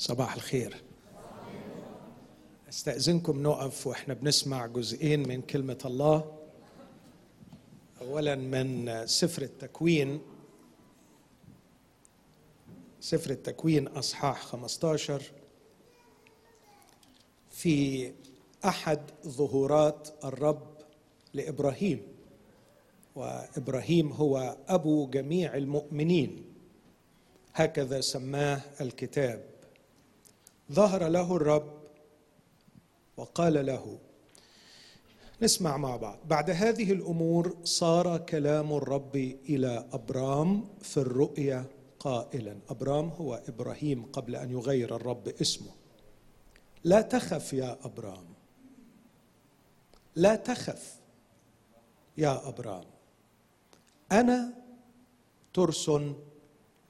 صباح الخير. أستأذنكم نقف وإحنا بنسمع جزئين من كلمة الله. اولا من سفر التكوين. سفر التكوين أصحاح 15 في أحد ظهورات الرب لإبراهيم وإبراهيم هو أبو جميع المؤمنين. هكذا سماه الكتاب. ظهر له الرب وقال له نسمع مع بعض. بعد هذه الأمور صار كلام الرب إلى أبرام في الرؤيا قائلا. أبرام هو إبراهيم قبل أن يغير الرب اسمه. لا تخف يا أبرام. لا تخف يا أبرام. أنا ترس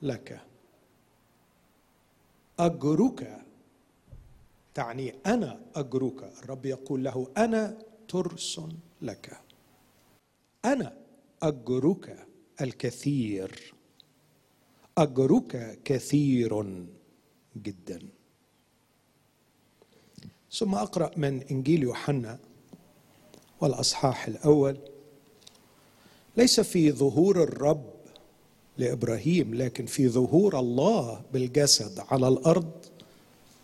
لك. أجرك تعني أنا أجرك. الرب يقول له أنا ترس لك. أنا أجرك الكثير. أجرك كثير جدا. ثم أقرأ من إنجيل يوحنا والأصحاح الأول. ليس في ظهور الرب لإبراهيم لكن في ظهور الله بالجسد على الأرض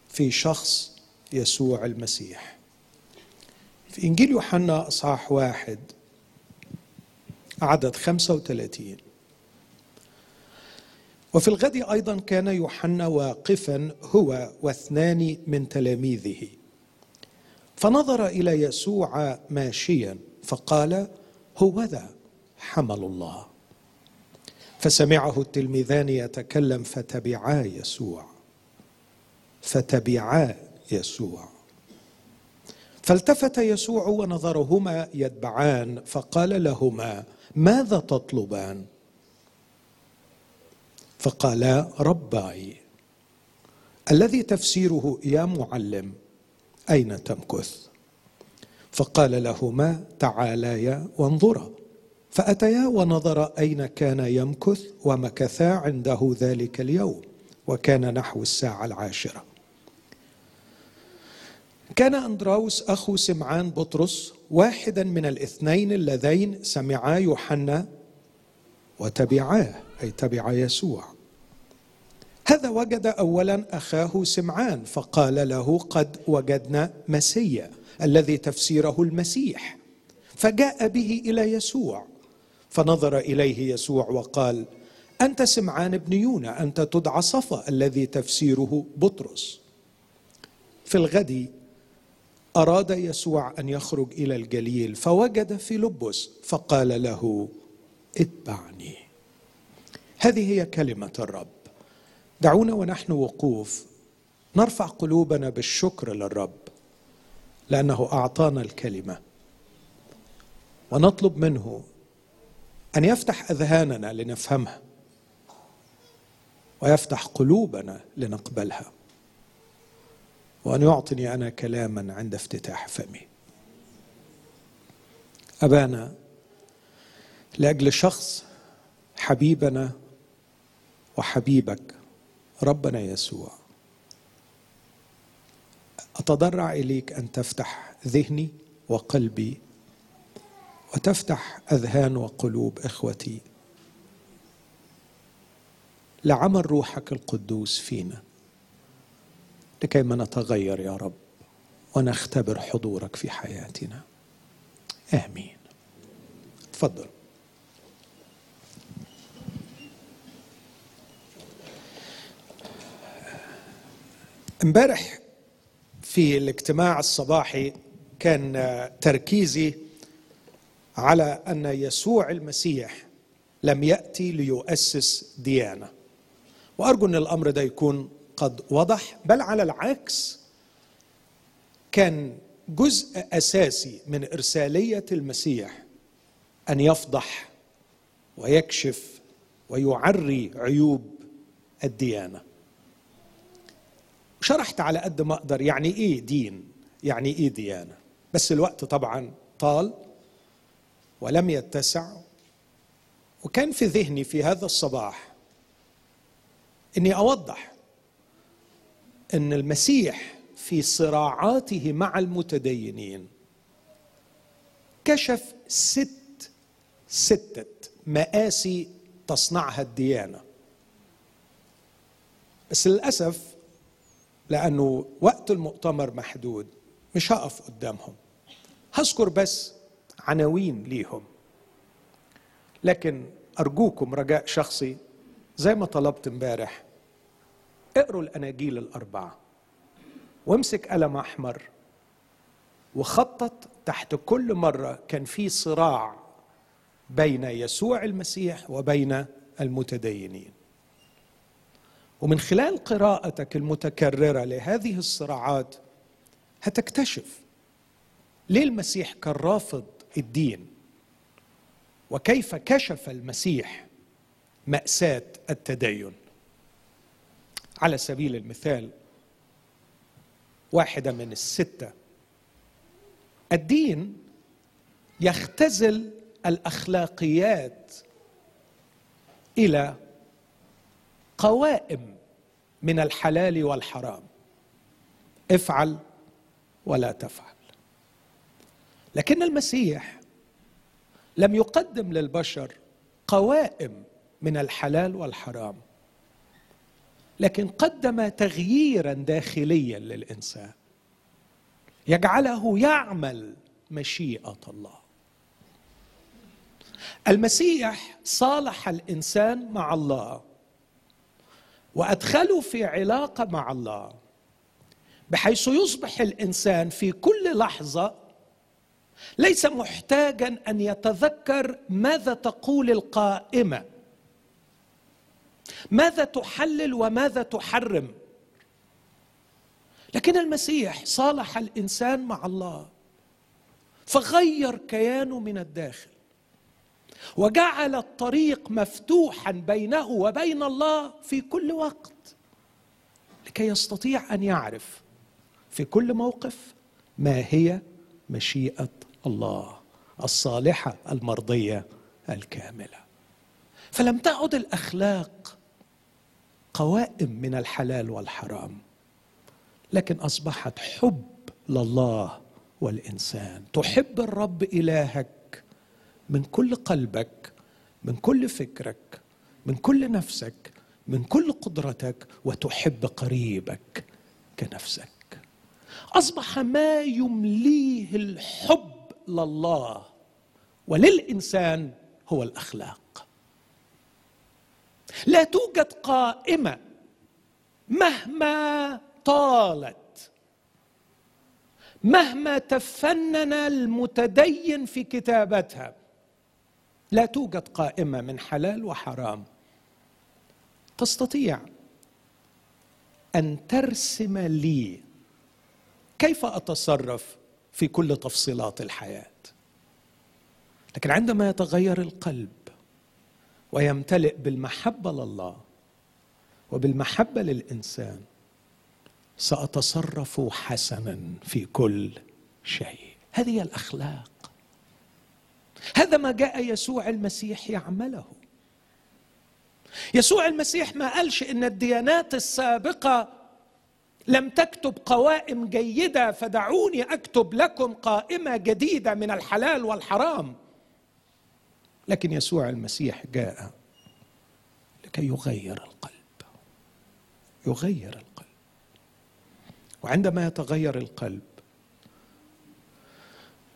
في شخص يسوع المسيح. في إنجيل يوحنا أصحاح واحد عدد خمسة وثلاثين. وفي الغد أيضا كان يوحنا واقفا هو واثنان من تلاميذه. فنظر إلى يسوع ماشيا فقال هوذا حمل الله. فسمعه التلميذان يتكلم فتبعا يسوع. فتبعا. يسوع. فالتفت يسوع ونظرهما يتبعان فقال لهما ماذا تطلبان؟ فقالا رباي الذي تفسيره يا معلم أين تمكث؟ فقال لهما تعاليا وانظرا. فأتيا ونظرا أين كان يمكث ومكثا عنده ذلك اليوم وكان نحو الساعة العاشرة. كان أندراوس أخو سمعان بطرس واحدا من الاثنين اللذين سمعا يوحنا وتبعاه أي تبع يسوع. هذا وجد أولا أخاه سمعان فقال له قد وجدنا مسيا الذي تفسيره المسيح. فجاء به إلى يسوع فنظر إليه يسوع وقال أنت سمعان بن يونا أنت تدعى صفا الذي تفسيره بطرس. في الغد أراد يسوع أن يخرج إلى الجليل فوجد فيلبس فقال له اتبعني. هذه هي كلمة الرب. دعونا ونحن وقوف نرفع قلوبنا بالشكر للرب لأنه أعطانا الكلمة. ونطلب منه أن يفتح أذهاننا لنفهمها ويفتح قلوبنا لنقبلها. وأن يعطني أنا كلاما عند افتتاح فمي. أبانا لأجل شخص حبيبنا وحبيبك ربنا يسوع. أتضرع إليك أن تفتح ذهني وقلبي وتفتح أذهان وقلوب إخوتي. لعمل روحك القدوس فينا. لكي ما نتغير يا رب ونختبر حضورك في حياتنا. آمين. تفضل. امبارح في الاجتماع الصباحي كان تركيزي على أن يسوع المسيح لم يأتي ليؤسس ديانه وأرجو أن الأمر ده يكون قد وضح بل على العكس كان جزء أساسي من إرسالية المسيح أن يفضح ويكشف ويعري عيوب الديانة. شرحت على قد ما أقدر يعني إيه دين يعني إيه ديانة. بس الوقت طبعا طال ولم يتسع وكان في ذهني في هذا الصباح إني أوضح أن المسيح في صراعاته مع المتدينين كشف ست ستة مآسي تصنعها الديانة. بس للأسف لأنه وقت المؤتمر محدود مش هقف قدامهم. هذكر بس عناوين ليهم. لكن أرجوكم رجاء شخصي زي ما طلبت امبارح اقروا الأناجيل الأربعة وامسك قلم أحمر وخطط تحت كل مرة كان في صراع بين يسوع المسيح وبين المتدينين. ومن خلال قراءتك المتكررة لهذه الصراعات هتكتشف ليه المسيح كان رافض الدين وكيف كشف المسيح مأساة التدين. على سبيل المثال واحدة من الستة الدين يختزل الأخلاقيات إلى قوائم من الحلال والحرام. افعل ولا تفعل. لكن المسيح لم يقدم للبشر قوائم من الحلال والحرام. لكن قدم تغييرا داخليا للإنسان. يجعله يعمل مشيئة الله. المسيح صالح الإنسان مع الله وأدخله في علاقة مع الله بحيث يصبح الإنسان في كل لحظة ليس محتاجا أن يتذكر ماذا تقول القائمة. ماذا تحلل وماذا تحرم؟ لكن المسيح صالح الإنسان مع الله فغير كيانه من الداخل وجعل الطريق مفتوحا بينه وبين الله في كل وقت لكي يستطيع أن يعرف في كل موقف ما هي مشيئة الله الصالحة المرضية الكاملة. فلم تعد الأخلاق قوائم من الحلال والحرام. لكن أصبحت حب لله والإنسان. تحب الرب إلهك من كل قلبك من كل فكرك من كل نفسك من كل قدرتك وتحب قريبك كنفسك. أصبح ما يمليه الحب لله وللإنسان هو الأخلاق. لا توجد قائمة مهما طالت مهما تفنن المتدين في كتابتها لا توجد قائمة من حلال وحرام. تستطيع أن ترسم لي كيف أتصرف في كل تفصيلات الحياة. لكن عندما يتغير القلب ويمتلئ بالمحبة لله وبالمحبة للإنسان سأتصرف حسنا في كل شيء. هذه الأخلاق. هذا ما جاء يسوع المسيح يعمله. يسوع المسيح ما قالش إن الديانات السابقة لم تكتب قوائم جيدة فدعوني أكتب لكم قائمة جديدة من الحلال والحرام. لكن يسوع المسيح جاء لكي يغير القلب. يغير القلب. وعندما يتغير القلب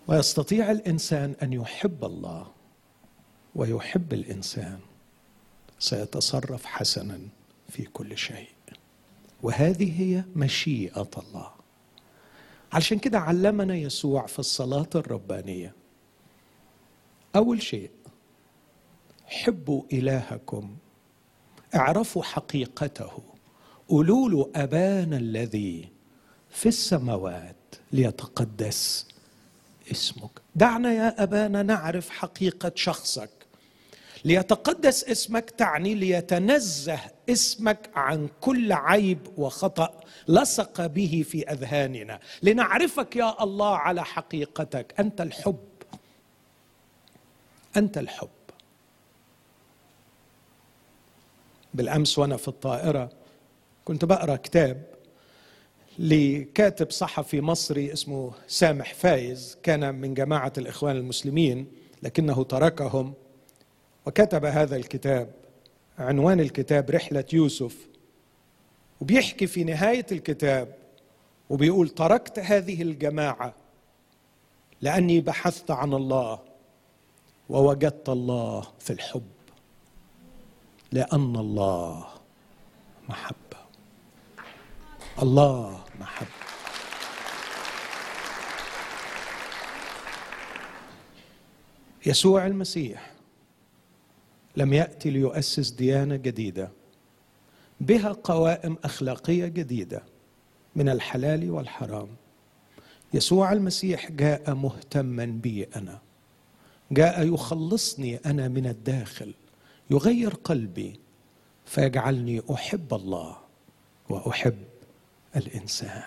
ويستطيع الإنسان أن يحب الله ويحب الإنسان سيتصرف حسنا في كل شيء. وهذه هي مشيئة الله. علشان كده علمنا يسوع في الصلاة الربانية. أول شيء حبوا إلهكم اعرفوا حقيقته قولوا له أبانا الذي في السماوات ليتقدس اسمك. دعنا يا أبانا نعرف حقيقة شخصك. ليتقدس اسمك تعني ليتنزه اسمك عن كل عيب وخطأ لصق به في أذهاننا. لنعرفك يا الله على حقيقتك. أنت الحب. أنت الحب. بالأمس وأنا في الطائرة كنت بقرأ كتاب لكاتب صحفي مصري اسمه سامح فايز كان من جماعة الإخوان المسلمين لكنه تركهم وكتب هذا الكتاب عنوان الكتاب رحلة يوسف وبيحكي في نهاية الكتاب وبيقول تركت هذه الجماعة لأني بحثت عن الله ووجدت الله في الحب. لأن الله محبة. الله محبة. يسوع المسيح لم يأتي ليؤسس ديانة جديدة بها قوائم أخلاقية جديدة من الحلال والحرام. يسوع المسيح جاء مهتما بي أنا جاء يخلصني أنا من الداخل. يغير قلبي فيجعلني أحب الله وأحب الإنسان.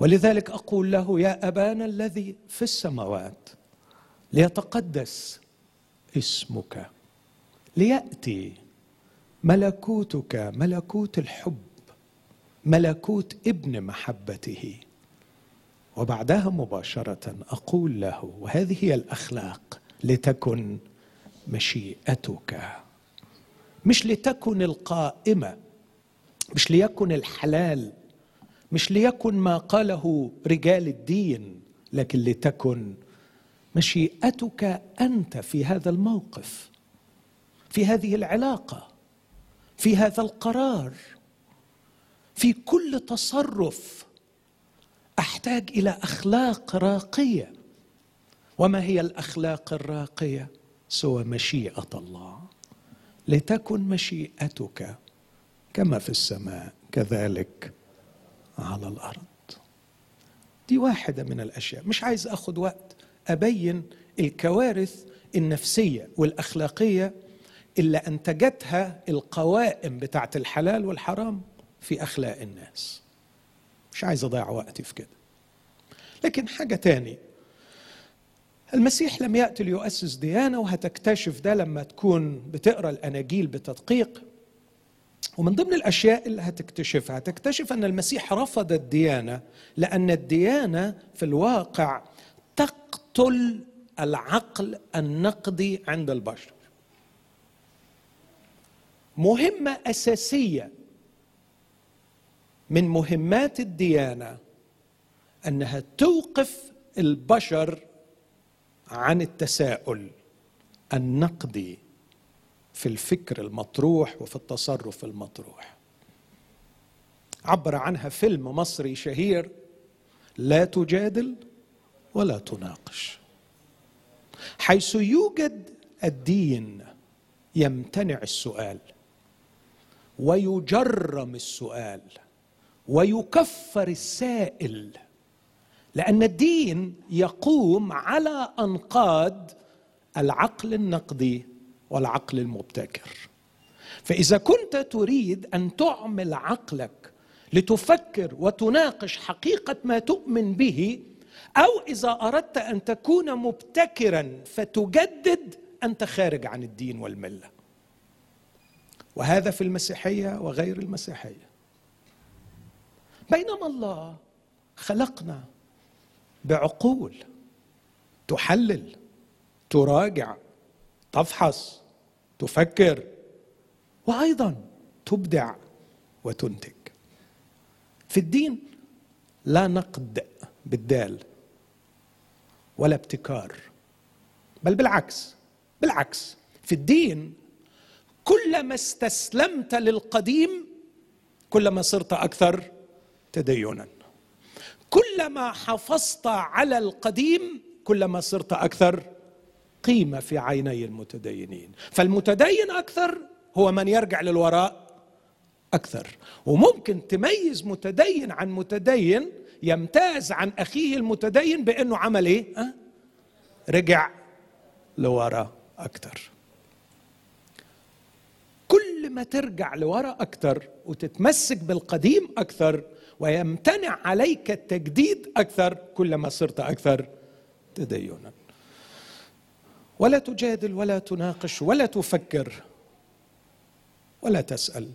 ولذلك أقول له يا أبانا الذي في السماوات ليتقدس اسمك ليأتي ملكوتك ملكوت الحب ملكوت ابن محبته. وبعدها مباشرة أقول له وهذه هي الأخلاق لتكن مشيئتك. مش لتكن القائمة مش ليكن الحلال مش ليكن ما قاله رجال الدين لكن لتكن مشيئتك أنت في هذا الموقف في هذه العلاقة في هذا القرار في كل تصرف. أحتاج إلى أخلاق راقية. وما هي الأخلاق الراقية؟ سوى مشيئة الله. لتكن مشيئتك كما في السماء كذلك على الأرض. دي واحدة من الأشياء. مش عايز اخذ وقت أبين الكوارث النفسية والأخلاقية اللي انتجتها القوائم بتاعت الحلال والحرام في أخلاق الناس. مش عايز أضيع وقتي في كده. لكن حاجة تاني المسيح لم ياتي ليؤسس ديانة وهتكتشف ده لما تكون بتقرأ الأناجيل بتدقيق. ومن ضمن الأشياء اللي هتكتشفها هتكتشف أن المسيح رفض الديانة لأن الديانة في الواقع تقتل العقل النقدي عند البشر. مهمة أساسية من مهمات الديانة أنها توقف البشر عن التساؤل النقدي في الفكر المطروح وفي التصرف المطروح. عبر عنها فيلم مصري شهير لا تجادل ولا تناقش. حيث يوجد الدين يمتنع السؤال ويجرم السؤال ويكفر السائل لأن الدين يقوم على أنقاض العقل النقدي والعقل المبتكر. فإذا كنت تريد أن تعمل عقلك لتفكر وتناقش حقيقة ما تؤمن به أو إذا أردت أن تكون مبتكرا فتجدد أنت خارج عن الدين والملة. وهذا في المسيحية وغير المسيحية. بينما الله خلقنا بعقول تحلل تراجع تفحص تفكر وأيضا تبدع وتنتج. في الدين لا نقد بالدال ولا ابتكار بل بالعكس بالعكس. في الدين كلما استسلمت للقديم كلما صرت أكثر تدينا. كلما حافظت على القديم كلما صرت أكثر قيمة في عيني المتدينين. فالمتدين أكثر هو من يرجع للوراء أكثر. وممكن تميز متدين عن متدين يمتاز عن أخيه المتدين بأنه عمل إيه؟ أه؟ رجع لورا أكثر. كل ما ترجع لورا أكثر وتتمسك بالقديم أكثر ويمتنع عليك التجديد أكثر كلما صرت أكثر تدينا. ولا تجادل ولا تناقش ولا تفكر ولا تسأل.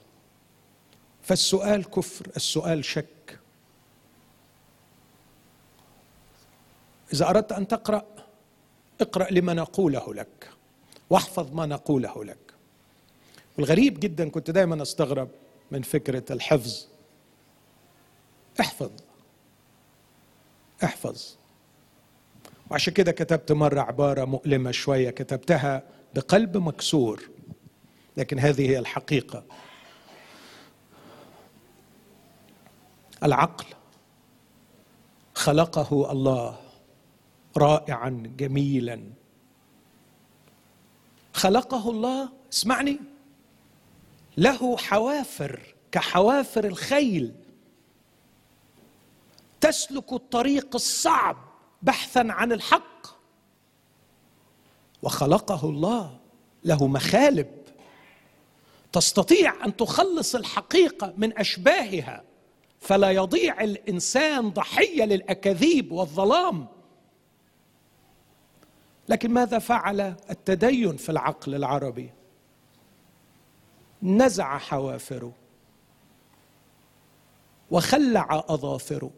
فالسؤال كفر السؤال شك. إذا أردت أن تقرأ اقرأ لما نقوله لك. واحفظ ما نقوله لك. والغريب جدا كنت دايما أستغرب من فكرة الحفظ. احفظ. احفظ. وعشان كده كتبت مرة عبارة مؤلمة شوية كتبتها بقلب مكسور لكن هذه هي الحقيقة. العقل خلقه الله رائعا جميلا. خلقه الله اسمعني له حوافر كحوافر الخيل. تسلك الطريق الصعب بحثا عن الحق. وخلقه الله له مخالب. تستطيع أن تخلص الحقيقة من أشباهها فلا يضيع الإنسان ضحية للأكاذيب والظلام. لكن ماذا فعل التدين في العقل العربي؟ نزع حوافره وخلع أظافره.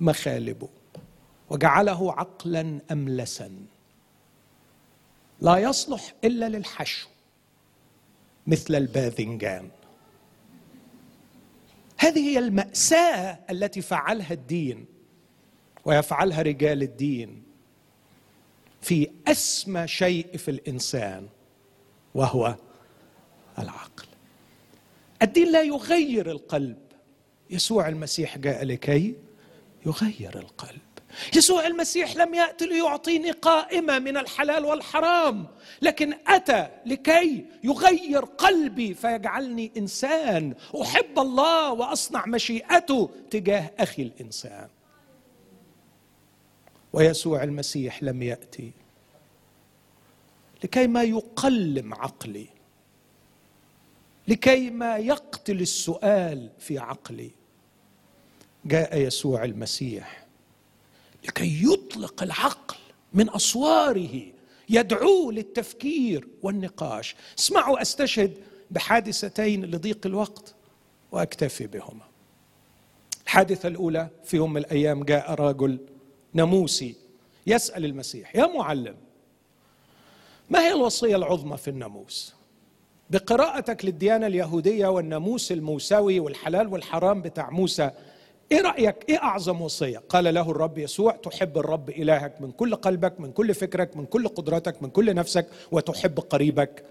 مخالبه وجعله عقلا املسا. لا يصلح إلا للحشو مثل الباذنجان. هذه هي المأساة التي فعلها الدين ويفعلها رجال الدين في أسمى شيء في الإنسان وهو العقل. الدين لا يغير القلب. يسوع المسيح جاء لكي يغير القلب. يسوع المسيح لم ياتي ليعطيني قائمة من الحلال والحرام لكن أتى لكي يغير قلبي فيجعلني إنسان. أحب الله وأصنع مشيئته تجاه أخي الإنسان. ويسوع المسيح لم يأتي لكي ما يقلم عقلي لكي ما يقتل السؤال في عقلي. جاء يسوع المسيح لكي يطلق العقل من أسواره يدعوه للتفكير والنقاش. اسمعوا أستشهد بحادثتين لضيق الوقت وأكتفي بهما. الحادثة الأولى في يوم من الأيام جاء رجل ناموسي يسأل المسيح يا معلم ما هي الوصية العظمى في الناموس؟ بقراءتك للديانة اليهودية والناموس الموسوي والحلال والحرام بتاع موسى إيه رأيك؟ إيه أعظم وصية؟ قال له الرب يسوع تحب الرب إلهك من كل قلبك من كل فكرك من كل قدرتك من كل نفسك وتحب قريبك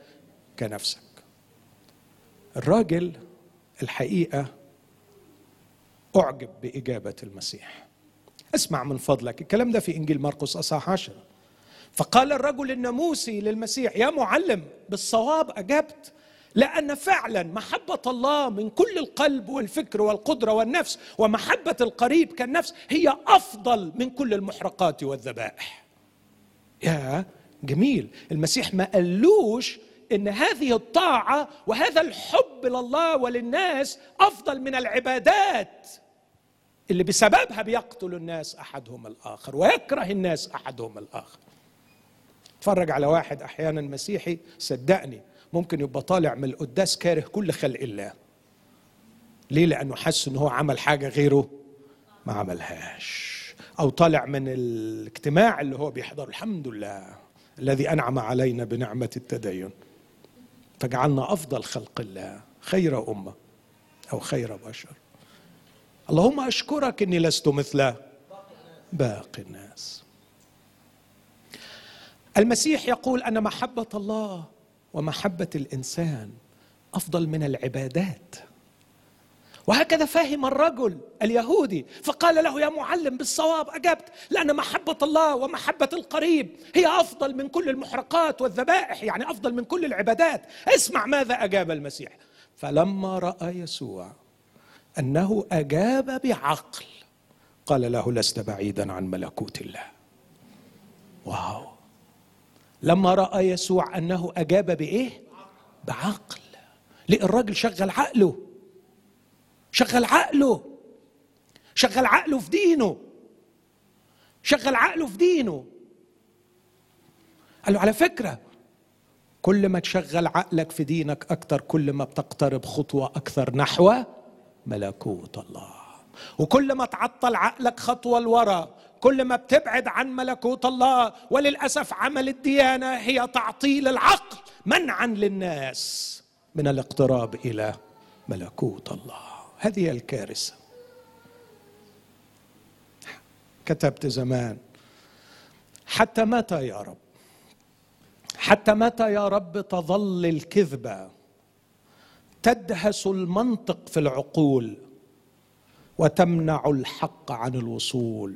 كنفسك. الراجل الحقيقة أعجب بإجابة المسيح. اسمع من فضلك. الكلام ده في إنجيل مرقس أصحاح عشرة. فقال الرجل الناموسي للمسيح يا معلم بالصواب أجبت لأن فعلا محبة الله من كل القلب والفكر والقدرة والنفس ومحبة القريب كالنفس هي أفضل من كل المحرقات والذبائح. يا جميل. المسيح ما قالوش إن هذه الطاعة وهذا الحب لله وللناس أفضل من العبادات اللي بسببها بيقتل الناس أحدهم الآخر ويكره الناس أحدهم الآخر. اتفرج على واحد أحيانا مسيحي صدقني ممكن يبقى طالع من القداس كاره كل خلق الله. ليه؟ لأنه حس إن هو عمل حاجة غيره ما عملهاش. أو طالع من الاجتماع اللي هو بيحضر الحمد لله الذي أنعم علينا بنعمة التدين. فجعلنا أفضل خلق الله خير أمة أو خير بشر. اللهم أشكرك إني لست مثل باقي الناس. المسيح يقول ان محبة الله. ومحبة الإنسان أفضل من العبادات. وهكذا فهم الرجل اليهودي فقال له يا معلم بالصواب أجبت لأن محبة الله ومحبة القريب هي أفضل من كل المحرقات والذبائح يعني أفضل من كل العبادات. اسمع ماذا أجاب المسيح. فلما رأى يسوع أنه أجاب بعقل قال له لست بعيدا عن ملكوت الله. واو! لما رأى يسوع أنه أجاب بإيه؟ بعقل. ليه الراجل شغل عقله؟ شغل عقله. شغل عقله في دينه. شغل عقله في دينه. قال له على فكرة كل ما تشغل عقلك في دينك أكثر كل ما بتقترب خطوة أكثر نحو ملكوت الله. وكل ما تعطل عقلك خطوة لورا كل ما بتبعد عن ملكوت الله وللأسف عمل الديانة هي تعطيل العقل منعا للناس من الاقتراب إلى ملكوت الله. هذه الكارثة. كتبت زمان حتى متى يا رب؟ حتى متى يا رب تظل الكذبة تدهس المنطق في العقول وتمنع الحق عن الوصول؟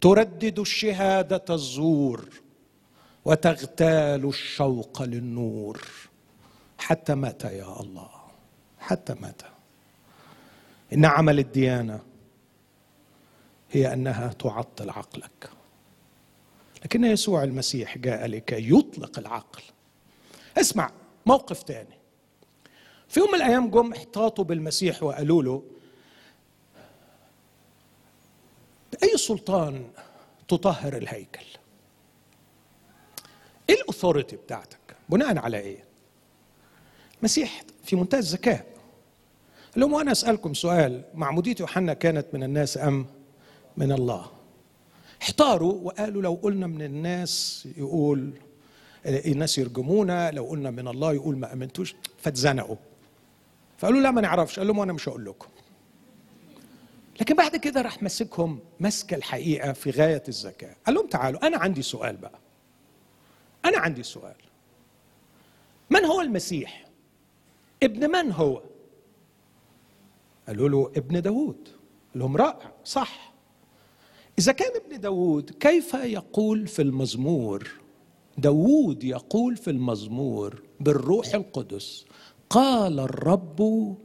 تردد الشهادة الزور وتغتال الشوق للنور. حتى متى يا الله. حتى متى إن عمل الديانة هي أنها تعطل عقلك. لكن يسوع المسيح جاء لكي يطلق العقل. اسمع موقف تاني. في يوم من الأيام جم احتاطوا بالمسيح وقالوا له باي سلطان تطهر الهيكل؟ إيه الاثوريتي بتاعتك؟ بناء على إيه؟ مسيح في منتهى الذكاء. لهم وأنا أسألكم سؤال معمودية يوحنا كانت من الناس أم من الله؟ احتاروا وقالوا لو قلنا من الناس يقول الناس يرجمونا لو قلنا من الله يقول ما آمنتوش فاتزنقوا. فقالوا لا ما نعرفش. قال لهم أنا مش هقول لكم. لكن بعد كده راح مسكهم مسك الحقيقة في غاية الذكاء. قال لهم تعالوا أنا عندي سؤال بقى. أنا عندي سؤال. من هو المسيح؟ ابن من هو؟ قالوا له ابن داود لهم رائع صح. إذا كان ابن داود كيف يقول في المزمور؟ داود يقول في المزمور بالروح القدس قال الرب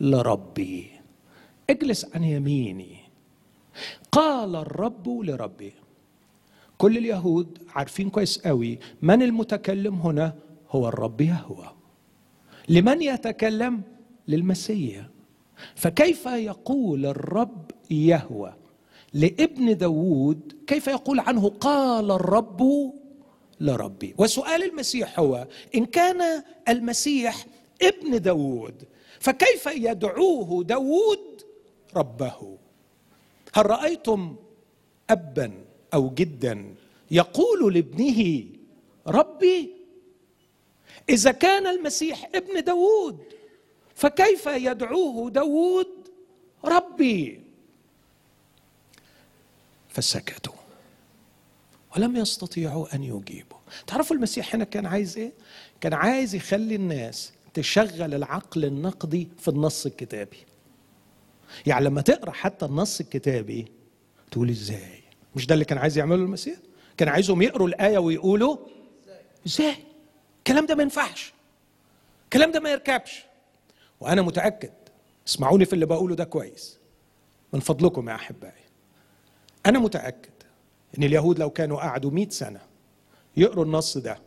لربي. اجلس عن يميني. قال الرب لربي كل اليهود عارفين كويس قوي من المتكلم هنا هو الرب يهوى لمن يتكلم؟ للمسيح. فكيف يقول الرب يهوى لابن داود كيف يقول عنه؟ قال الرب لربي. وسؤال المسيح هو إن كان المسيح ابن داود فكيف يدعوه داود ربه. هل رأيتم أبا أو جدا يقول لابنه ربي إذا كان المسيح ابن داود فكيف يدعوه داود ربي؟ فسكتوا. ولم يستطيعوا أن يجيبوا. تعرفوا المسيح هنا كان عايز إيه؟ كان عايز يخلي الناس تشغل العقل النقدي في النص الكتابي. يعني لما تقرأ حتى النص الكتابي تقول إزاي؟ مش ده اللي كان عايز يعمله المسيح؟ كان عايزهم يقروا الآية ويقولوا إزاي؟ الكلام ده ما ينفعش. الكلام ده ما يركبش. وأنا متأكد اسمعوني في اللي بقوله ده كويس. من فضلكم يا أحبائي. أنا متأكد إن اليهود لو كانوا قعدوا مئة سنة يقروا النص ده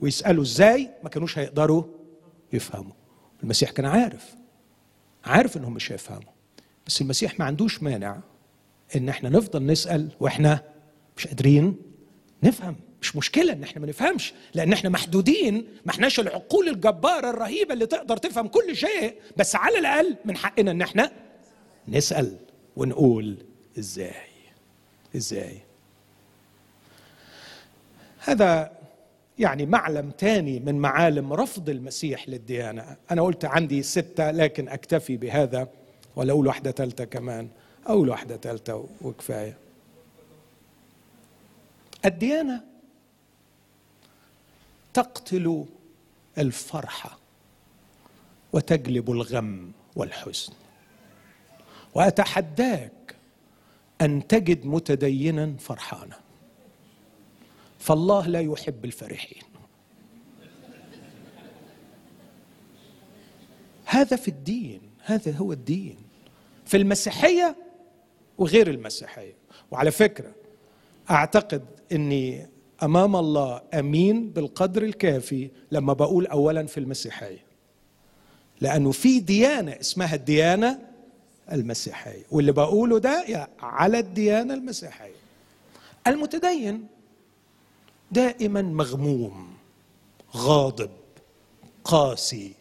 ويسألوا إزاي ما كانوش هيقدروا يفهموا. المسيح كان عارف عارف إنهم مش هيفهموا. بس المسيح ما عندوش مانع إن إحنا نفضل نسأل وإحنا مش قادرين نفهم. مش مشكلة إن إحنا ما نفهمش لأن إحنا محدودين. ما إحناش العقول الجبارة الرهيبة اللي تقدر تفهم كل شيء بس على الأقل من حقنا إن إحنا نسأل ونقول إزاي؟ إزاي؟ هذا يعني معلم تاني من معالم رفض المسيح للديانة. أنا قلت عندي ستة لكن أكتفي بهذا. أقول واحدة ثالثة كمان أقول واحدة ثالثة وكفاية. الديانة تقتل الفرحة وتجلب الغم والحزن. وأتحداك أن تجد متدينا فرحانا. فالله لا يحب الفرحين. هذا في الدين. هذا هو الدين. في المسيحية وغير المسيحية. وعلى فكرة أعتقد إني أمام الله أمين بالقدر الكافي لما بقول اولا في المسيحية. لأنه في ديانة اسمها الديانة المسيحية. واللي بقوله ده على الديانة المسيحية. المتدين دائما مغموم غاضب قاسي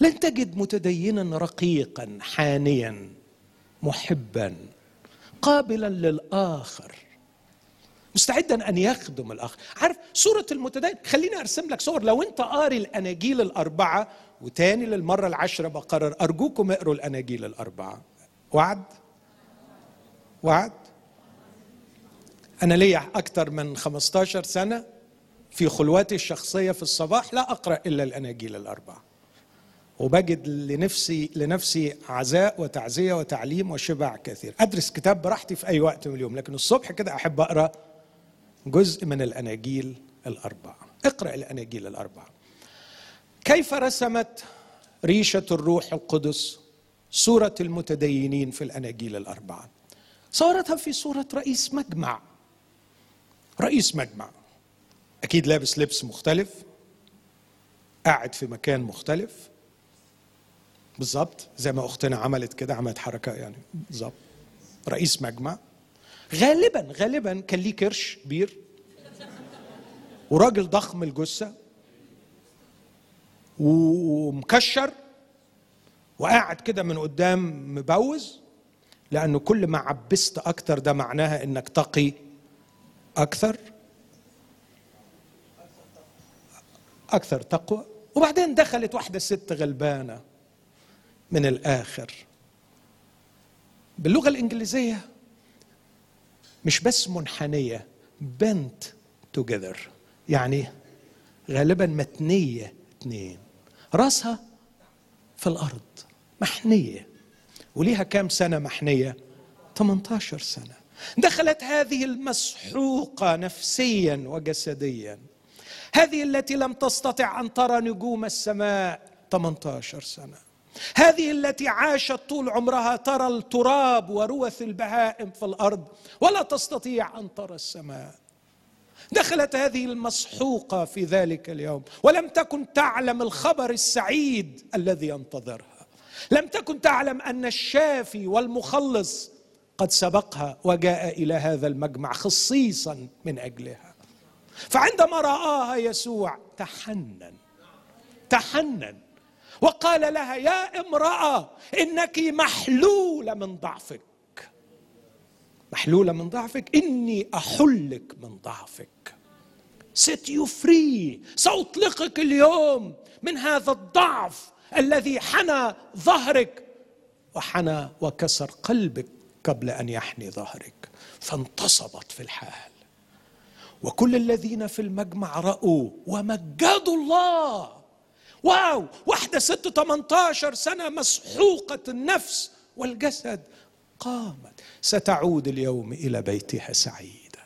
لن تجد متدينا رقيقا حانيا محبا قابلا للآخر. مستعدا أن يخدم الآخر. عارف سورة المتدين خليني أرسم لك صور. لو أنت قاري الأناجيل الأربعة وتاني للمرة العاشره بقرر أرجوكم اقروا الأناجيل الأربعة. وعد؟ وعد؟ أنا ليا أكثر من 15 سنة في خلواتي الشخصية في الصباح لا أقرأ إلا الأناجيل الأربعة. وبجد لنفسي لنفسي عزاء وتعزية وتعليم وشبع كثير. أدرس كتاب براحتي في أي وقت من اليوم لكن الصبح كده أحب أقرأ جزء من الأناجيل الأربعة. اقرأ الأناجيل الأربعة. كيف رسمت ريشة الروح القدس صوره المتدينين في الأناجيل الأربعة؟ صورتها في صورة رئيس مجمع. رئيس مجمع. أكيد لابس لبس مختلف قاعد في مكان مختلف. بالظبط زي ما أختنا عملت كده عملت حركة يعني بالظبط رئيس مجمع. غالبا غالبا كان ليه كرش كبير. وراجل ضخم الجثة. ومكشر. وقاعد كده من قدام مبوز. لأنه كل ما عبست أكتر ده معناها إنك تقي أكثر. أكثر تقوى. وبعدين دخلت واحدة ست غلبانة. من الآخر. باللغة الإنجليزية مش بس منحنية بنت توجذر يعني غالبا متنية اتنين. راسها في الأرض محنية. وليها كام سنة محنية؟ 18 سنة. دخلت هذه المسحوقة نفسيا وجسديا. هذه التي لم تستطع أن ترى نجوم السماء 18 سنة. هذه التي عاشت طول عمرها ترى التراب وروث البهائم في الأرض ولا تستطيع أن ترى السماء. دخلت هذه المسحوقة في ذلك اليوم ولم تكن تعلم الخبر السعيد الذي ينتظرها. لم تكن تعلم أن الشافي والمخلص قد سبقها وجاء إلى هذا المجمع خصيصا من أجلها. فعندما رآها يسوع تحنن تحنن. وقال لها يا امرأة إنك محلوله من ضعفك. محلوله من ضعفك؟ إني أحلك من ضعفك. Set you free. سأطلقك اليوم من هذا الضعف الذي حنى ظهرك وحنى وكسر قلبك قبل أن يحني ظهرك. فانتصبت في الحال. وكل الذين في المجمع رأوا ومجدوا الله. واو واحدة ست 18 سنة مسحوقة النفس والجسد قامت. ستعود اليوم إلى بيتها سعيدة.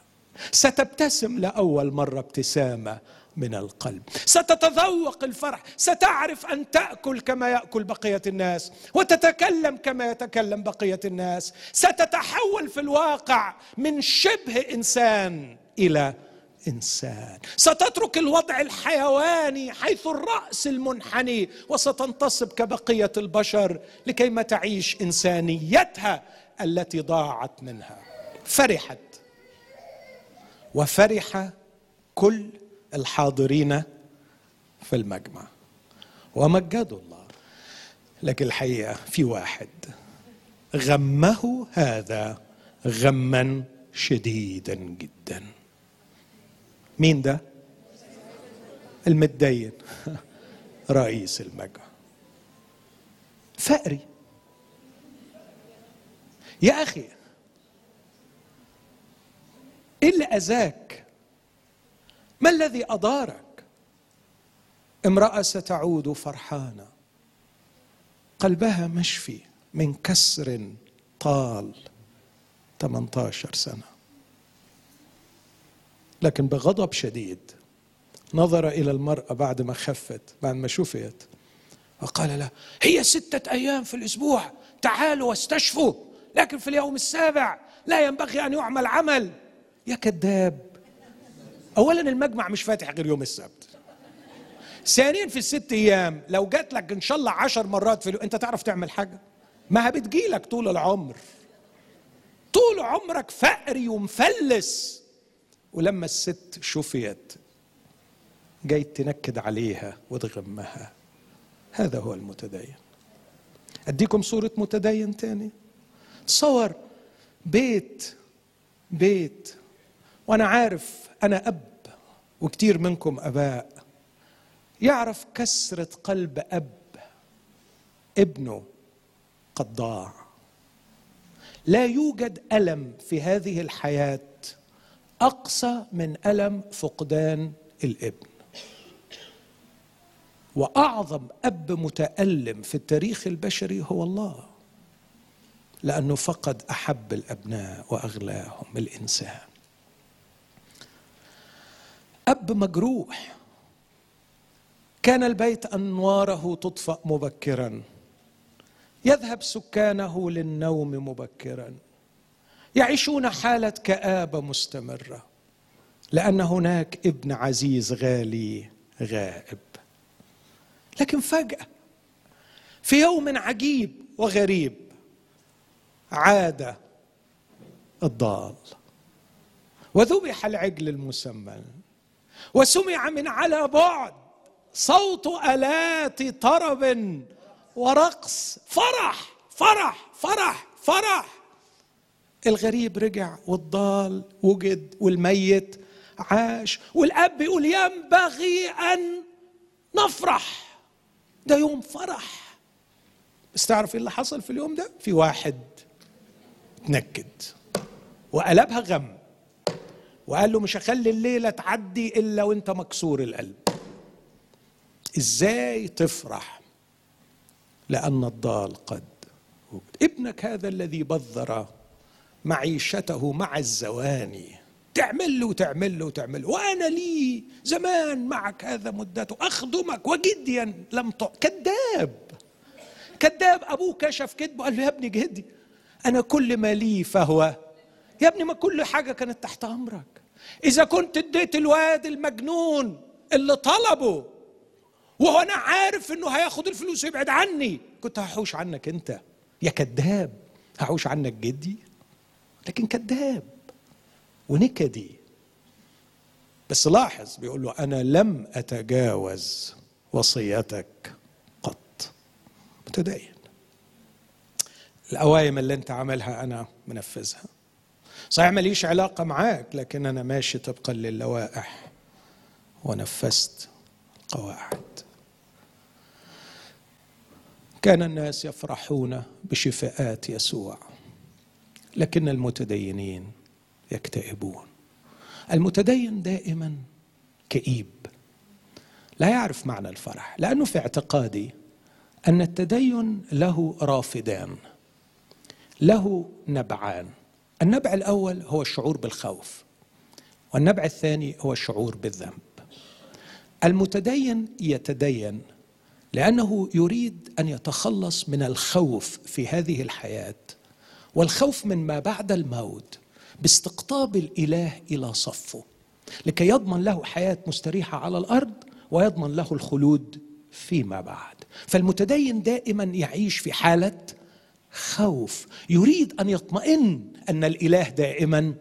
ستبتسم لأول مرة ابتسامة من القلب. ستتذوق الفرح. ستعرف أن تأكل كما يأكل بقية الناس وتتكلم كما يتكلم بقية الناس. ستتحول في الواقع من شبه إنسان إلى انسان ستترك الوضع الحيواني حيث الرأس المنحني وستنتصب كبقية البشر لكي ما تعيش إنسانيتها التي ضاعت منها. فرحت. وفرح كل الحاضرين في المجمع. ومجدوا الله. لكن الحقيقة في واحد. غمه هذا غما شديدا جدا. مين ده؟ المتدين رئيس المجمع فقري. يا أخي. إيه اللي أذاك؟ ما الذي أضارك؟ امرأة ستعود فرحانه قلبها مشفي من كسر طال 18 سنة. لكن بغضب شديد نظر إلى المرأة بعد ما خفت بعد ما شفيت. وقال لها هي ستة أيام في الأسبوع تعالوا واستشفوا لكن في اليوم السابع لا ينبغي أن يعمل عمل. يا كذاب. أولا المجمع مش فاتح غير يوم السبت. ثانيا في الست أيام لو جات لك إن شاء الله عشر مرات في اليوم أنت تعرف تعمل حاجة؟ ما بتجيلك طول العمر. طول عمرك فقري ومفلس. ولما الست شفيت جاي تنكد عليها وتغمها. هذا هو المتدين. أديكم صورة متدين تاني؟ تصور بيت بيت. وأنا عارف أنا أب وكتير منكم أباء. يعرف كسرة قلب أب ابنه قد ضاع لا يوجد ألم في هذه الحياة أقصى من ألم فقدان الابن. وأعظم أب متألم في التاريخ البشري هو الله لأنه فقد أحب الأبناء وأغلاهم الإنسان. أب مجروح كان البيت أنواره تطفأ مبكرا يذهب سكانه للنوم مبكرا. يعيشون حالة كآبة مستمرة لأن هناك ابن عزيز غالي غائب. لكن فجأة في يوم عجيب وغريب عاد الضال. وذبح العجل المسمن وسمع من على بعد صوت آلات طرب ورقص. فرح فرح فرح فرح. الغريب رجع والضال وجد والميت عاش والأب يقول ينبغي أن نفرح. ده يوم فرح. بس تعرف إيه اللي حصل في اليوم ده؟ في واحد اتنكد وقلبها غم وقال له مش هخلي الليلة تعدي إلا وأنت مكسور القلب. إزاي تفرح؟ لأن الضال قد وجد. ابنك هذا الذي بذر معيشته مع الزواني. تعمل له وتعمل له وتعمل له. وأنا لي زمان معك هذا مدته. أخدمك وجديا لم ت... كذاب. كذاب. ابوه كشف كذبه قال له يا ابني جدي أنا كل ما لي فهو. يا ابني ما كل حاجة كانت تحت أمرك. إذا كنت اديت الواد المجنون اللي طلبه وهو أنا عارف إنه هياخد الفلوس ويبعد عني كنت هحوش عنك أنت. يا كذاب. هحوش عنك جدي. لكن كذاب ونكدي. بس لاحظ بيقول له أنا لم أتجاوز وصيتك قط. متدين. الأوائم اللي أنت عملها أنا منفذها. صحيح ماليش علاقة معاك لكن أنا ماشي طبقا للوائح. ونفذت القواعد كان الناس يفرحون بشفاءات يسوع. لكن المتدينين يكتئبون. المتدين دائما كئيب لا يعرف معنى الفرح لأنه في اعتقادي أن التدين له رافدان له نبعان. النبع الأول هو الشعور بالخوف والنبع الثاني هو الشعور بالذنب. المتدين يتدين لأنه يريد أن يتخلص من الخوف في هذه الحياة والخوف من ما بعد الموت باستقطاب الإله إلى صفه. لكي يضمن له حياة مستريحة على الأرض ويضمن له الخلود فيما بعد. فالمتدين دائما يعيش في حالة خوف. يريد أن يطمئن أن الإله دائما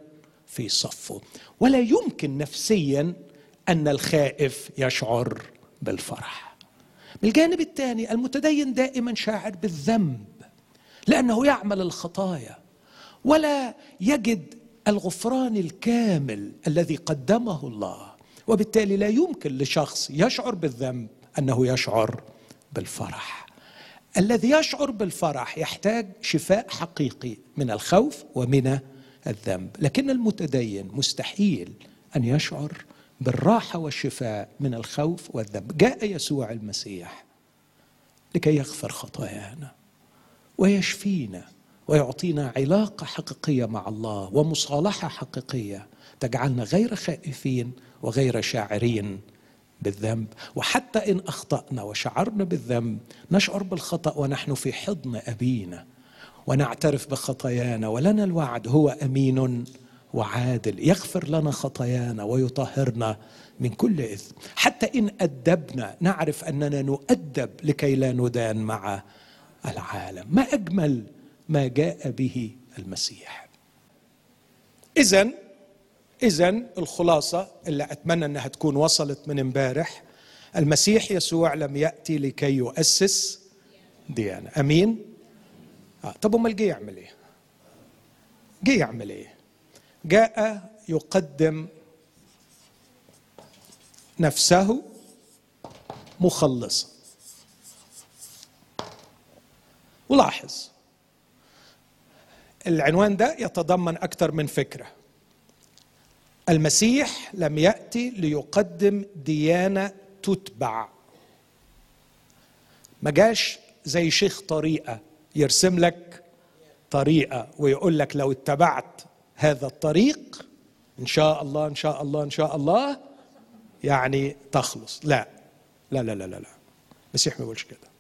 في صفه. ولا يمكن نفسيا أن الخائف يشعر بالفرح. بالجانب الثاني المتدين دائما شاعر بالذنب. لأنه يعمل الخطايا. ولا يجد الغفران الكامل الذي قدمه الله. وبالتالي لا يمكن لشخص يشعر بالذنب أنه يشعر بالفرح. الذي يشعر بالفرح يحتاج شفاء حقيقي من الخوف ومن الذنب. لكن المتدين مستحيل أن يشعر بالراحة والشفاء من الخوف والذنب. جاء يسوع المسيح لكي يغفر خطايانا. ويشفينا ويعطينا علاقة حقيقية مع الله ومصالحة حقيقية. تجعلنا غير خائفين وغير شاعرين بالذنب. وحتى إن أخطأنا وشعرنا بالذنب نشعر بالخطأ ونحن في حضن أبينا. ونعترف بخطايانا ولنا الوعد هو أمين وعادل. يغفر لنا خطايانا ويطهرنا من كل إثم. حتى إن أدبنا نعرف أننا نؤدب لكي لا ندان مع العالم. ما أجمل ما جاء به المسيح. اذا اذا الخلاصة اللي أتمنى إنها تكون وصلت من امبارح المسيح يسوع لم يأتي لكي يؤسس ديانة. أمين؟ آه. طب أمال جه يعمل إيه؟ جه يعمل إيه؟ جاء يقدم نفسه مخلصا. ولاحظ. العنوان ده يتضمن أكثر من فكرة. المسيح لم يأتي ليقدم ديانة تتبع. ما جاش زي شيخ طريقة يرسم لك طريقة ويقول لك لو اتبعت هذا الطريق إن شاء الله إن شاء الله إن شاء الله يعني تخلص. لا لا لا لا لا, لا. المسيح ما بيقولش كده.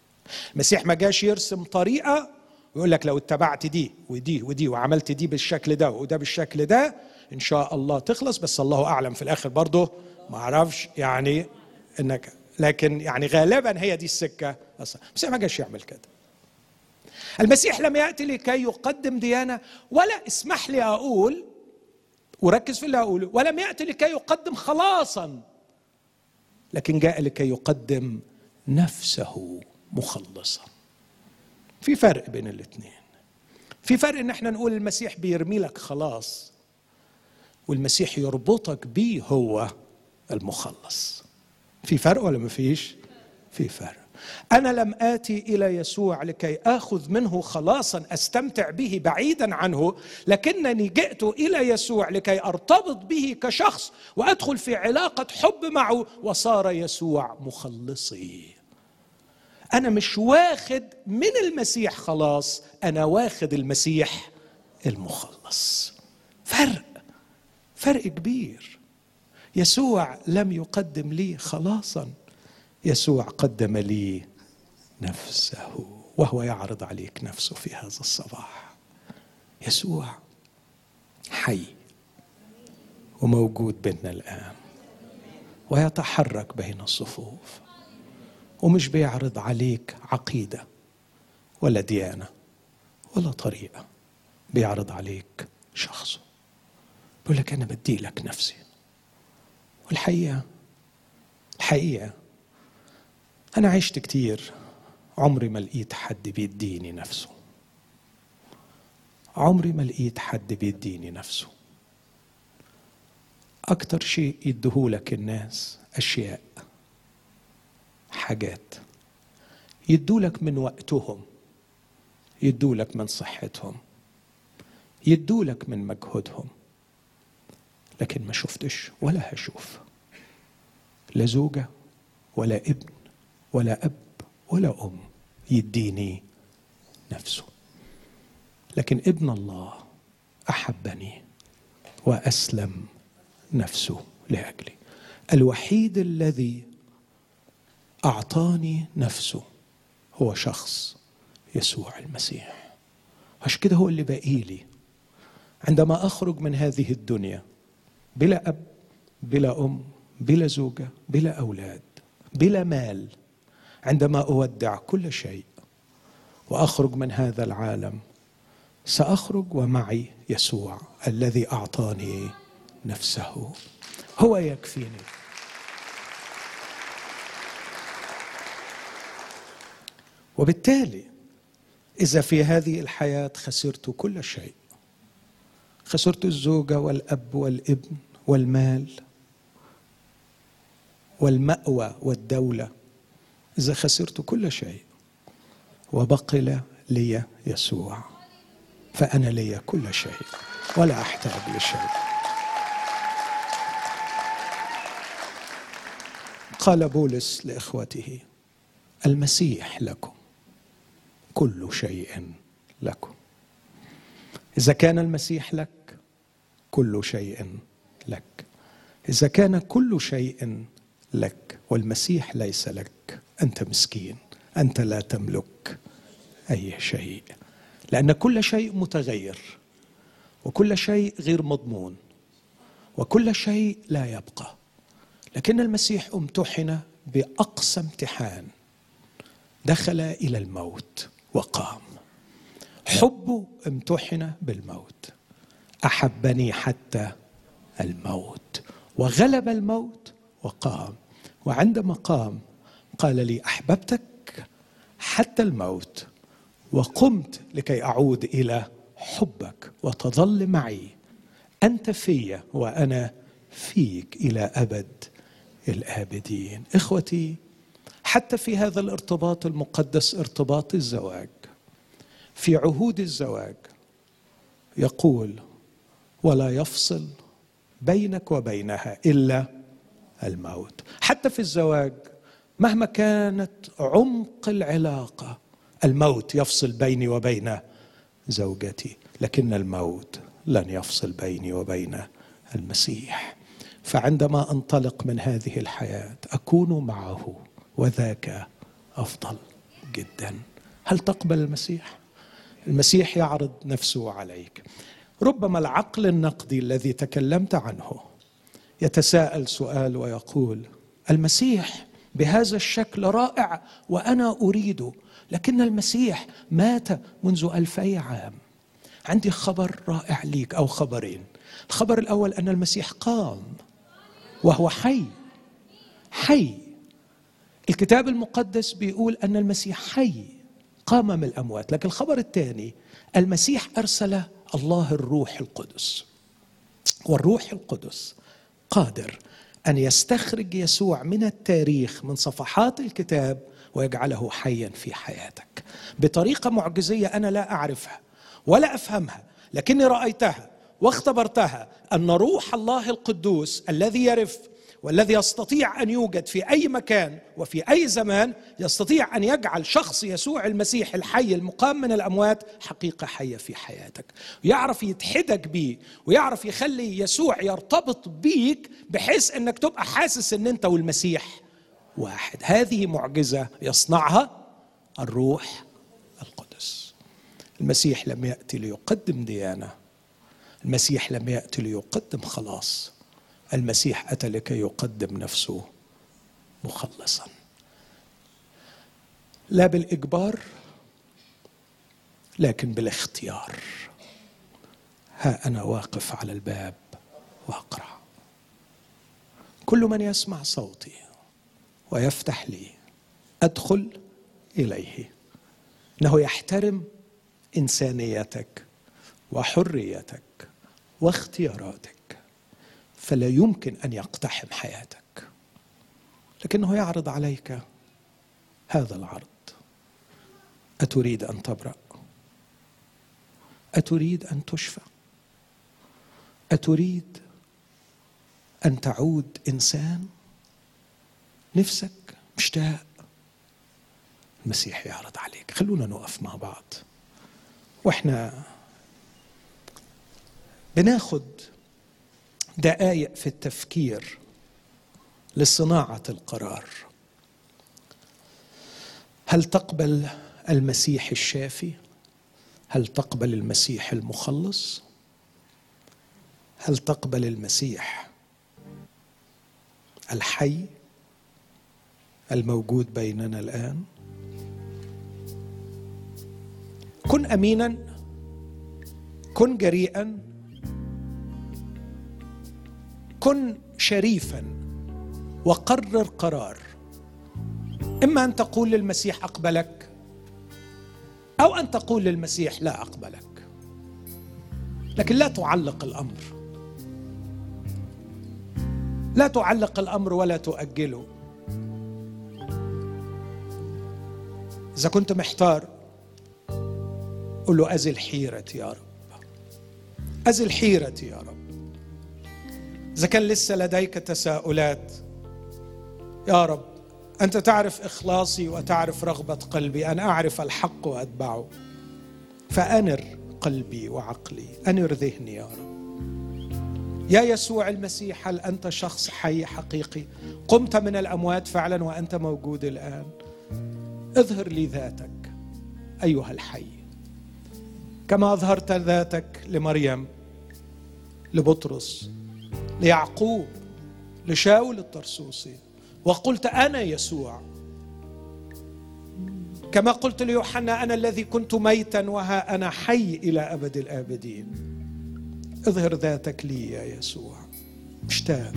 المسيح ما جاش يرسم طريقة ويقول لك لو اتبعت دي ودي ودي وعملت دي بالشكل ده وده بالشكل ده إن شاء الله تخلص. بس الله أعلم في الآخر برضه ما أعرفش يعني إنك لكن يعني غالبا هي دي السكة. أصلا المسيح ما جاش يعمل كده. المسيح لم يأتي لكي يقدم ديانة ولا اسمح لي أقول وركز في اللي أقوله ولم يأتي لكي يقدم خلاصا لكن جاء لكي يقدم نفسه. مخلصا في فرق بين الاثنين. في فرق إن إحنا نقول المسيح بيرمي لك خلاص والمسيح يربطك بيه هو المخلص. في فرق ولا ما فيش؟ في فرق. أنا لم آتي إلى يسوع لكي آخذ منه خلاصا أستمتع به بعيدا عنه لكنني جئت إلى يسوع لكي أرتبط به كشخص وأدخل في علاقة حب معه وصار يسوع مخلصي. أنا مش واخد من المسيح خلاص أنا واخد المسيح المخلص. فرق فرق كبير. يسوع لم يقدم لي خلاصا يسوع قدم لي نفسه وهو يعرض عليك نفسه في هذا الصباح. يسوع حي وموجود بيننا الآن ويتحرك بين الصفوف. ومش بيعرض عليك عقيدة ولا ديانة ولا طريقة بيعرض عليك شخصه بيقول لك أنا بدي لك نفسي. والحقيقة الحقيقة أنا عشت كتير عمري ما لقيت حد بيديني نفسه. عمري ما لقيت حد بيديني نفسه. أكتر شيء يدهولك الناس أشياء حاجات. يدولك من وقتهم. يدولك من صحتهم. يدولك من مجهودهم. لكن ما شفتش ولا هشوف. لا زوجة ولا ابن ولا أب ولا أم يديني نفسه. لكن ابن الله أحبني وأسلم نفسه لأجلي. الوحيد الذي أعطاني نفسه هو شخص يسوع المسيح. عشان كده هو اللي باقي لي. عندما أخرج من هذه الدنيا بلا أب بلا أم بلا زوجة بلا أولاد بلا مال عندما أودع كل شيء وأخرج من هذا العالم سأخرج ومعي يسوع الذي أعطاني نفسه. هو يكفيني. وبالتالي إذا في هذه الحياة خسرت كل شيء خسرت الزوجه والأب والابن والمال والمأوى والدولة إذا خسرت كل شيء وبقي لي يسوع فأنا لي كل شيء ولا أحتاج لشيء. قال بولس لإخوته المسيح لكم. كل شيء لكم. إذا كان المسيح لك كل شيء لك. إذا كان كل شيء لك والمسيح ليس لك أنت مسكين أنت لا تملك أي شيء. لأن كل شيء متغير وكل شيء غير مضمون وكل شيء لا يبقى. لكن المسيح امتحن بأقصى امتحان دخل إلى الموت. وقام. حبه امتحن بالموت. أحبني حتى الموت. وغلب الموت وقام. وعندما قام قال لي أحببتك حتى الموت. وقمت لكي أعود إلى حبك وتظل معي. أنت في وأنا فيك إلى أبد الآبدين. إخوتي حتى في هذا الارتباط المقدس ارتباط الزواج. في عهود الزواج يقول ولا يفصل بينك وبينها إلا الموت. حتى في الزواج مهما كانت عمق العلاقة الموت يفصل بيني وبين زوجتي لكن الموت لن يفصل بيني وبين المسيح. فعندما أنطلق من هذه الحياة أكون معه. وذاك أفضل جدا. هل تقبل المسيح؟ المسيح يعرض نفسه عليك. ربما العقل النقدي الذي تكلمت عنه يتساءل سؤال ويقول المسيح بهذا الشكل رائع وأنا اريده لكن المسيح مات منذ ألفي عام. عندي خبر رائع ليك أو خبرين. الخبر الأول أن المسيح قام وهو حي. حي. الكتاب المقدس بيقول أن المسيح حي قام من الأموات. لكن الخبر الثاني المسيح أرسل الله الروح القدس. والروح القدس قادر أن يستخرج يسوع من التاريخ من صفحات الكتاب ويجعله حيا في حياتك. بطريقة معجزية أنا لا أعرفها ولا أفهمها لكني رأيتها واختبرتها أن روح الله القدوس الذي يرف والذي يستطيع أن يوجد في أي مكان وفي أي زمان يستطيع أن يجعل شخص يسوع المسيح الحي المقام من الأموات حقيقة حية في حياتك. ويعرف يتحدك بيه ويعرف يخلي يسوع يرتبط بيك بحيث إنك تبقى حاسس إن أنت والمسيح واحد. هذه معجزة يصنعها الروح القدس. المسيح لم يأتي ليقدم ديانة. المسيح لم يأتي ليقدم خلاص. المسيح أتى لكي يقدم نفسه مخلصا. لا بالإجبار لكن بالاختيار. ها أنا واقف على الباب واقرع كل من يسمع صوتي ويفتح لي أدخل إليه. إنه يحترم إنسانيتك وحريتك واختياراتك. فلا يمكن أن يقتحم حياتك. لكنه يعرض عليك هذا العرض. أتريد أن تبرأ؟ أتريد أن تشفى؟ أتريد أن تعود إنسان؟ نفسك مشتاق؟ المسيح يعرض عليك. خلونا نقف مع بعض. وإحنا بناخد دقائق في التفكير لصناعة القرار. هل تقبل المسيح الشافي؟ هل تقبل المسيح المخلص؟ هل تقبل المسيح الحي الموجود بيننا الآن؟ كن امينا كن جريئا كن شريفا وقرر قرار. إما أن تقول للمسيح أقبلك أو أن تقول للمسيح لا أقبلك. لكن لا تعلق الأمر. لا تعلق الأمر ولا تؤجله. إذا كنت محتار قل له أزل حيرتي يا رب. أزل حيرتي يا رب. إذا كان لسه لديك تساؤلات يا رب أنت تعرف إخلاصي وتعرف رغبة قلبي أن أعرف الحق وأتبعه. فأنر قلبي وعقلي أنر ذهني يا رب. يا يسوع المسيح هل أنت شخص حي حقيقي؟ قمت من الأموات فعلا وأنت موجود الآن. اظهر لي ذاتك أيها الحي. كما أظهرت ذاتك لمريم لبطرس ليعقوب لشاول الطرسوسي وقلت أنا يسوع. كما قلت ليوحنا أنا الذي كنت ميتا وها أنا حي إلى أبد الآبدين. اظهر ذاتك لي يا يسوع. مشتاق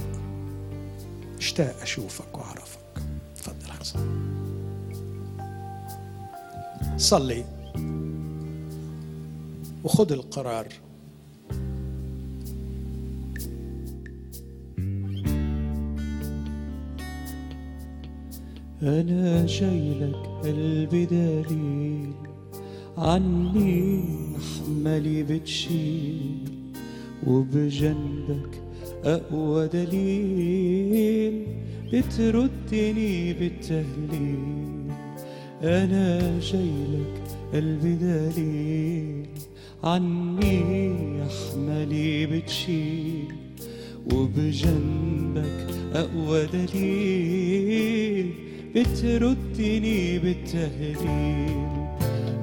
مشتاق أشوفك وأعرفك. تفضل حسن صلي. وخذ القرار. أنا جاي لك قلبي دليل عني أحملي بتشيل وبجنبك أقوى دليل بتردني بالتهليل. أنا جاي لك قلبي دليل عني أحملي بتشيل وبجنبك أقوى دليل. بتردني بالتهليل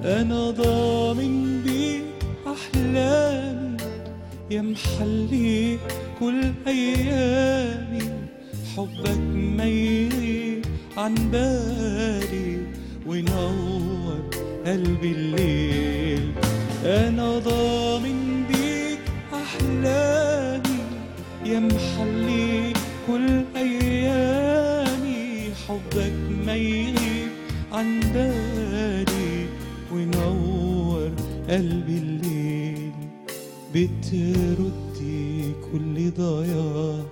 أنا ضامن بيك أحلامي يا محلي كل أيامي. حبك ما يغيب عن بالي وينور قلبي الليل. أنا ضامن بيك أحلامي يا محلي كل حبك ما يغيب عن بالي وينور قلبي الليل. بتردي كل ضياع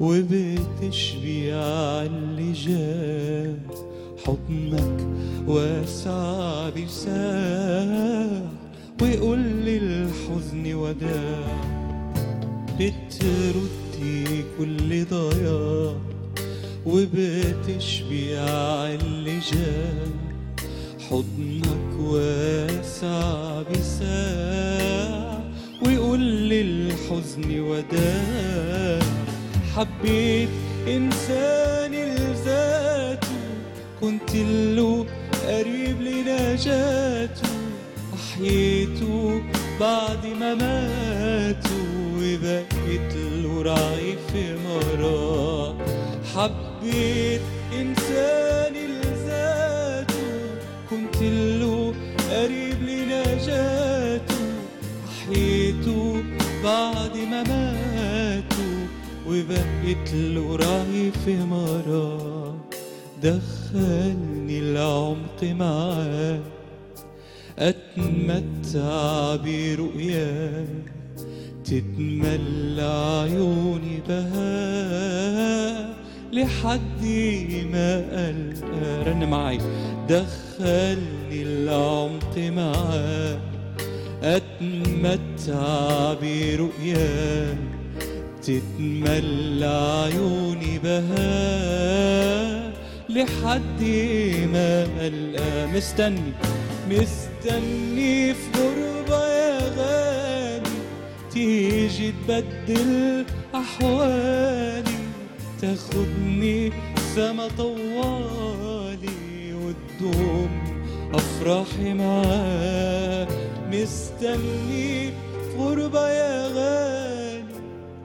وبتشبيع اللي جاه حضنك واسع بساع ويقول للحزن وداع. بتردي كل ضياع وبتشبيع اللي جاء حضنك واسع بساع. ويقول للحزن وداع. حبيت إنسان لذاته. كنت له قريب لنجاته. أحييته بعد ما ماتوا وبقيت له راعي في مراه حبيت إنسان لذاته كنت له قريب لنجاته أحييته بعد ما ماتوا وبقيت له راي في مراه دخلني العمق معاه أتمتع برؤياه تتملى عيوني بهاء لحد ما ألقى رن معي دخلني العمق معاه أتمتع برؤياه تتملى عيوني بهاء لحد ما ألقى مستني. مستني في غربة يا غالي. تيجي تبدل أحوالي. تاخدني سما طوالي وتدوم أفراحي معاه مستني غربة يا غالي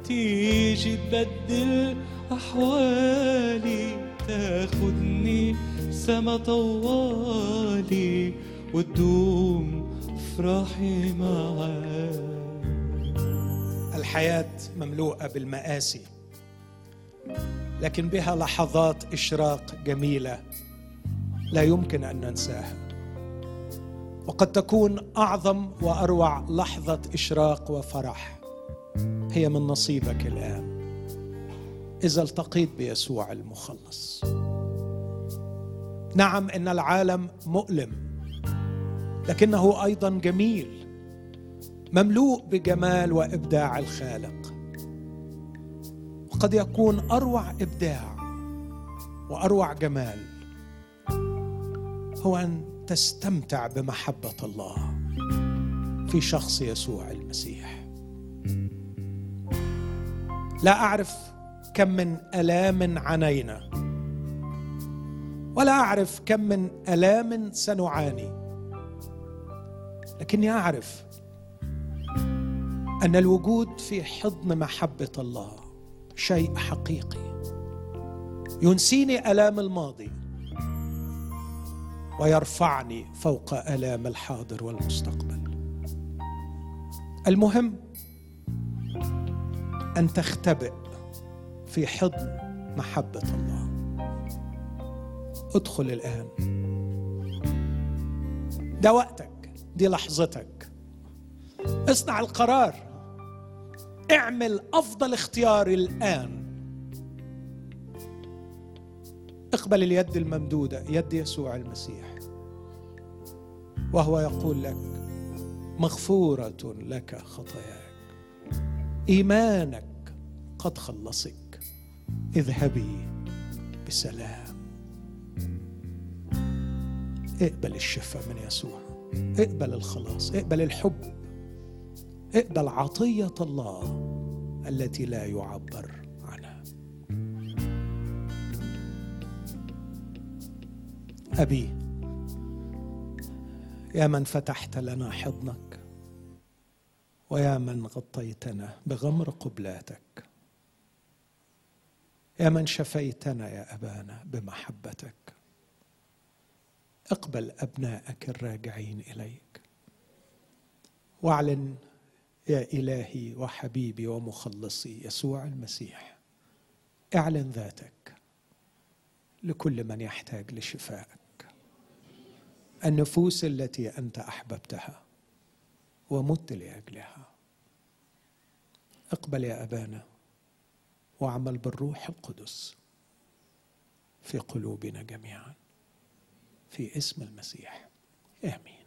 تيجي تبدل أحوالي. تاخدني سما طوالي وتدوم أفراحي معاه الحياة مملوءة بالمآسي. لكن بها لحظات إشراق جميلة لا يمكن أن ننساها. وقد تكون أعظم وأروع لحظة إشراق وفرح هي من نصيبك الآن إذا التقيت بيسوع المخلص. نعم إن العالم مؤلم لكنه أيضا جميل مملوء بجمال وإبداع الخالق. قد يكون أروع إبداع وأروع جمال هو أن تستمتع بمحبة الله في شخص يسوع المسيح. لا أعرف كم من ألام عنينا ولا أعرف كم من ألام سنعاني لكني أعرف أن الوجود في حضن محبة الله شيء حقيقي. ينسيني ألام الماضي ويرفعني فوق ألام الحاضر والمستقبل. المهم أن تختبئ في حضن محبة الله. ادخل الآن. ده وقتك دي لحظتك. اصنع القرار. اعمل أفضل اختيار الآن. اقبل اليد الممدودة يد يسوع المسيح. وهو يقول لك مغفورة لك خطاياك. إيمانك قد خلصك. اذهبي بسلام. اقبل الشفاء من يسوع. اقبل الخلاص. اقبل الحب. اقبل عطيه الله التي لا يعبر عنها. أبي يا من فتحت لنا حضنك ويا من غطيتنا بغمر قبلاتك. يا من شفيتنا يا أبانا بمحبتك. اقبل ابنائك الراجعين إليك. واعلن يا إلهي وحبيبي ومخلصي يسوع المسيح اعلن ذاتك لكل من يحتاج لشفائك. النفوس التي أنت أحببتها ومت لأجلها. اقبل يا أبانا واعمل بالروح القدس في قلوبنا جميعا. في اسم المسيح. آمين.